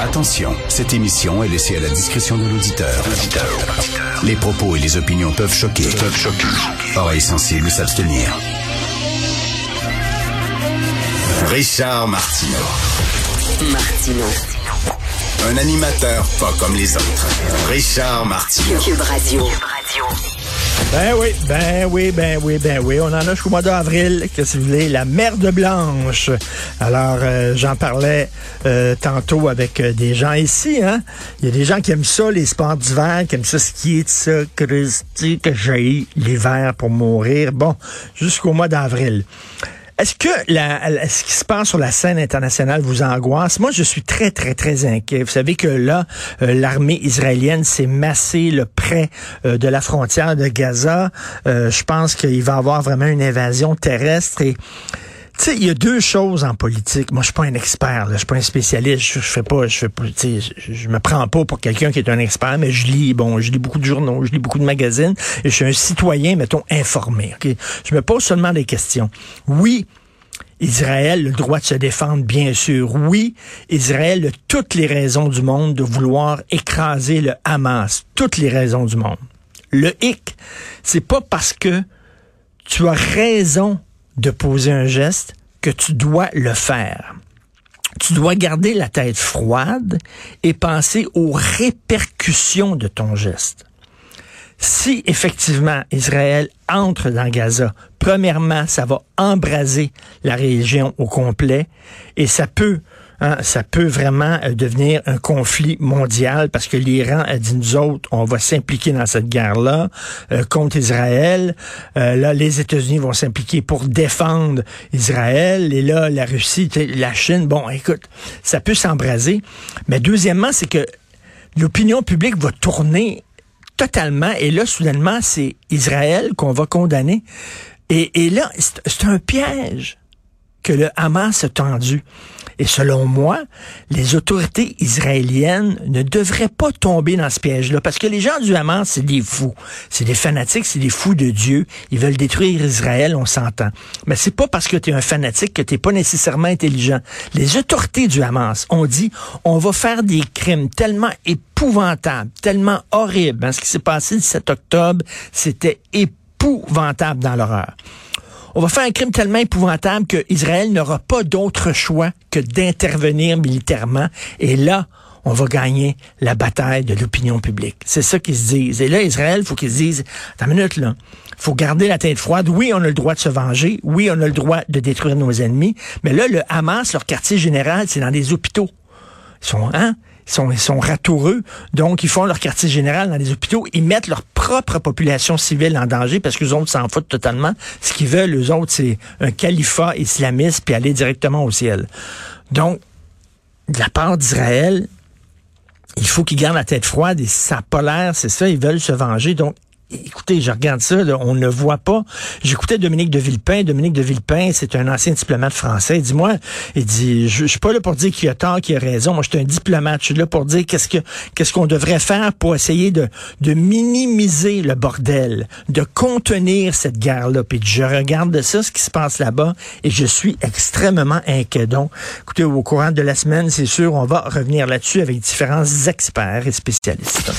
Attention, cette émission est laissée à la discrétion de l'auditeur. Les propos et les opinions peuvent choquer. Peuvent choquer. Oreilles sensibles s'abstenir. Richard Martineau. Martino. Un animateur pas comme les autres. Richard Martineau. Cube Radio. Ben oui, ben oui, ben oui, ben oui. On en a jusqu'au mois d'avril, que si vous voulez, la merde blanche. Alors, euh, j'en parlais euh, tantôt avec euh, des gens ici, hein. Il y a des gens qui aiment ça, les sports d'hiver, qui aiment ça skier, de ça, Christy, que j'ai l'hiver pour mourir. Bon, jusqu'au mois d'avril. Est-ce que la, la- ce qui se passe sur la scène internationale vous angoisse? Moi, je suis très, très, très inquiet. Vous savez que là, euh, l'armée israélienne s'est massée le près euh, de la frontière de Gaza. Euh, je pense qu'il va y avoir vraiment une invasion terrestre et tu sais, il y a deux choses en politique. Moi, je suis pas un expert, là. je suis pas un spécialiste. Je, fais pas, je fais je, me prends pas pour quelqu'un qui est un expert, mais je lis, bon, je lis beaucoup de journaux, je lis beaucoup de magazines, et je suis un citoyen, mettons, informé. Ok, je me pose seulement des questions. Oui. Israël le droit de se défendre, bien sûr. Oui, Israël a toutes les raisons du monde de vouloir écraser le Hamas. Toutes les raisons du monde. Le hic, c'est pas parce que tu as raison de poser un geste que tu dois le faire. Tu dois garder la tête froide et penser aux répercussions de ton geste. Si effectivement Israël entre dans Gaza, premièrement, ça va embraser la région au complet et ça peut hein, ça peut vraiment euh, devenir un conflit mondial parce que l'Iran a dit nous autres, on va s'impliquer dans cette guerre-là euh, contre Israël. Euh, là, les États-Unis vont s'impliquer pour défendre Israël. Et là, la Russie, la Chine, bon, écoute, ça peut s'embraser. Mais deuxièmement, c'est que l'opinion publique va tourner totalement. Et là, soudainement, c'est Israël qu'on va condamner. Et, et là, c'est un piège que le Hamas a tendu. Et selon moi, les autorités israéliennes ne devraient pas tomber dans ce piège-là, parce que les gens du Hamas, c'est des fous. C'est des fanatiques, c'est des fous de Dieu. Ils veulent détruire Israël, on s'entend. Mais c'est pas parce que tu es un fanatique que tu pas nécessairement intelligent. Les autorités du Hamas ont dit, on va faire des crimes tellement épouvantables, tellement horribles. Hein, ce qui s'est passé le 7 octobre, c'était épouvantable dans l'horreur. On va faire un crime tellement épouvantable que Israël n'aura pas d'autre choix que d'intervenir militairement. Et là, on va gagner la bataille de l'opinion publique. C'est ça qu'ils se disent. Et là, Israël, faut qu'ils se disent, attends une minute, là. Faut garder la tête froide. Oui, on a le droit de se venger. Oui, on a le droit de détruire nos ennemis. Mais là, le Hamas, leur quartier général, c'est dans des hôpitaux. Ils sont, hein? Ils sont, ils ratoureux, donc ils font leur quartier général dans les hôpitaux, ils mettent leur propre population civile en danger parce que les autres s'en foutent totalement. Ce qu'ils veulent, les autres, c'est un califat islamiste puis aller directement au ciel. Donc, de la part d'Israël, il faut qu'ils gardent la tête froide et ça l'air, c'est ça, ils veulent se venger. Donc, écoutez, je regarde ça, là, on ne voit pas. J'écoutais Dominique de Villepin. Dominique de Villepin, c'est un ancien diplomate français. Dis-moi, il dit, je, je suis pas là pour dire qu'il a tort, qu'il a raison. Moi, je suis un diplomate. Je suis là pour dire qu'est-ce que qu'est-ce qu'on devrait faire pour essayer de, de minimiser le bordel, de contenir cette guerre-là. Puis je regarde de ça, ce qui se passe là-bas, et je suis extrêmement inquiet. Donc, écoutez, au courant de la semaine, c'est sûr, on va revenir là-dessus avec différents experts et spécialistes.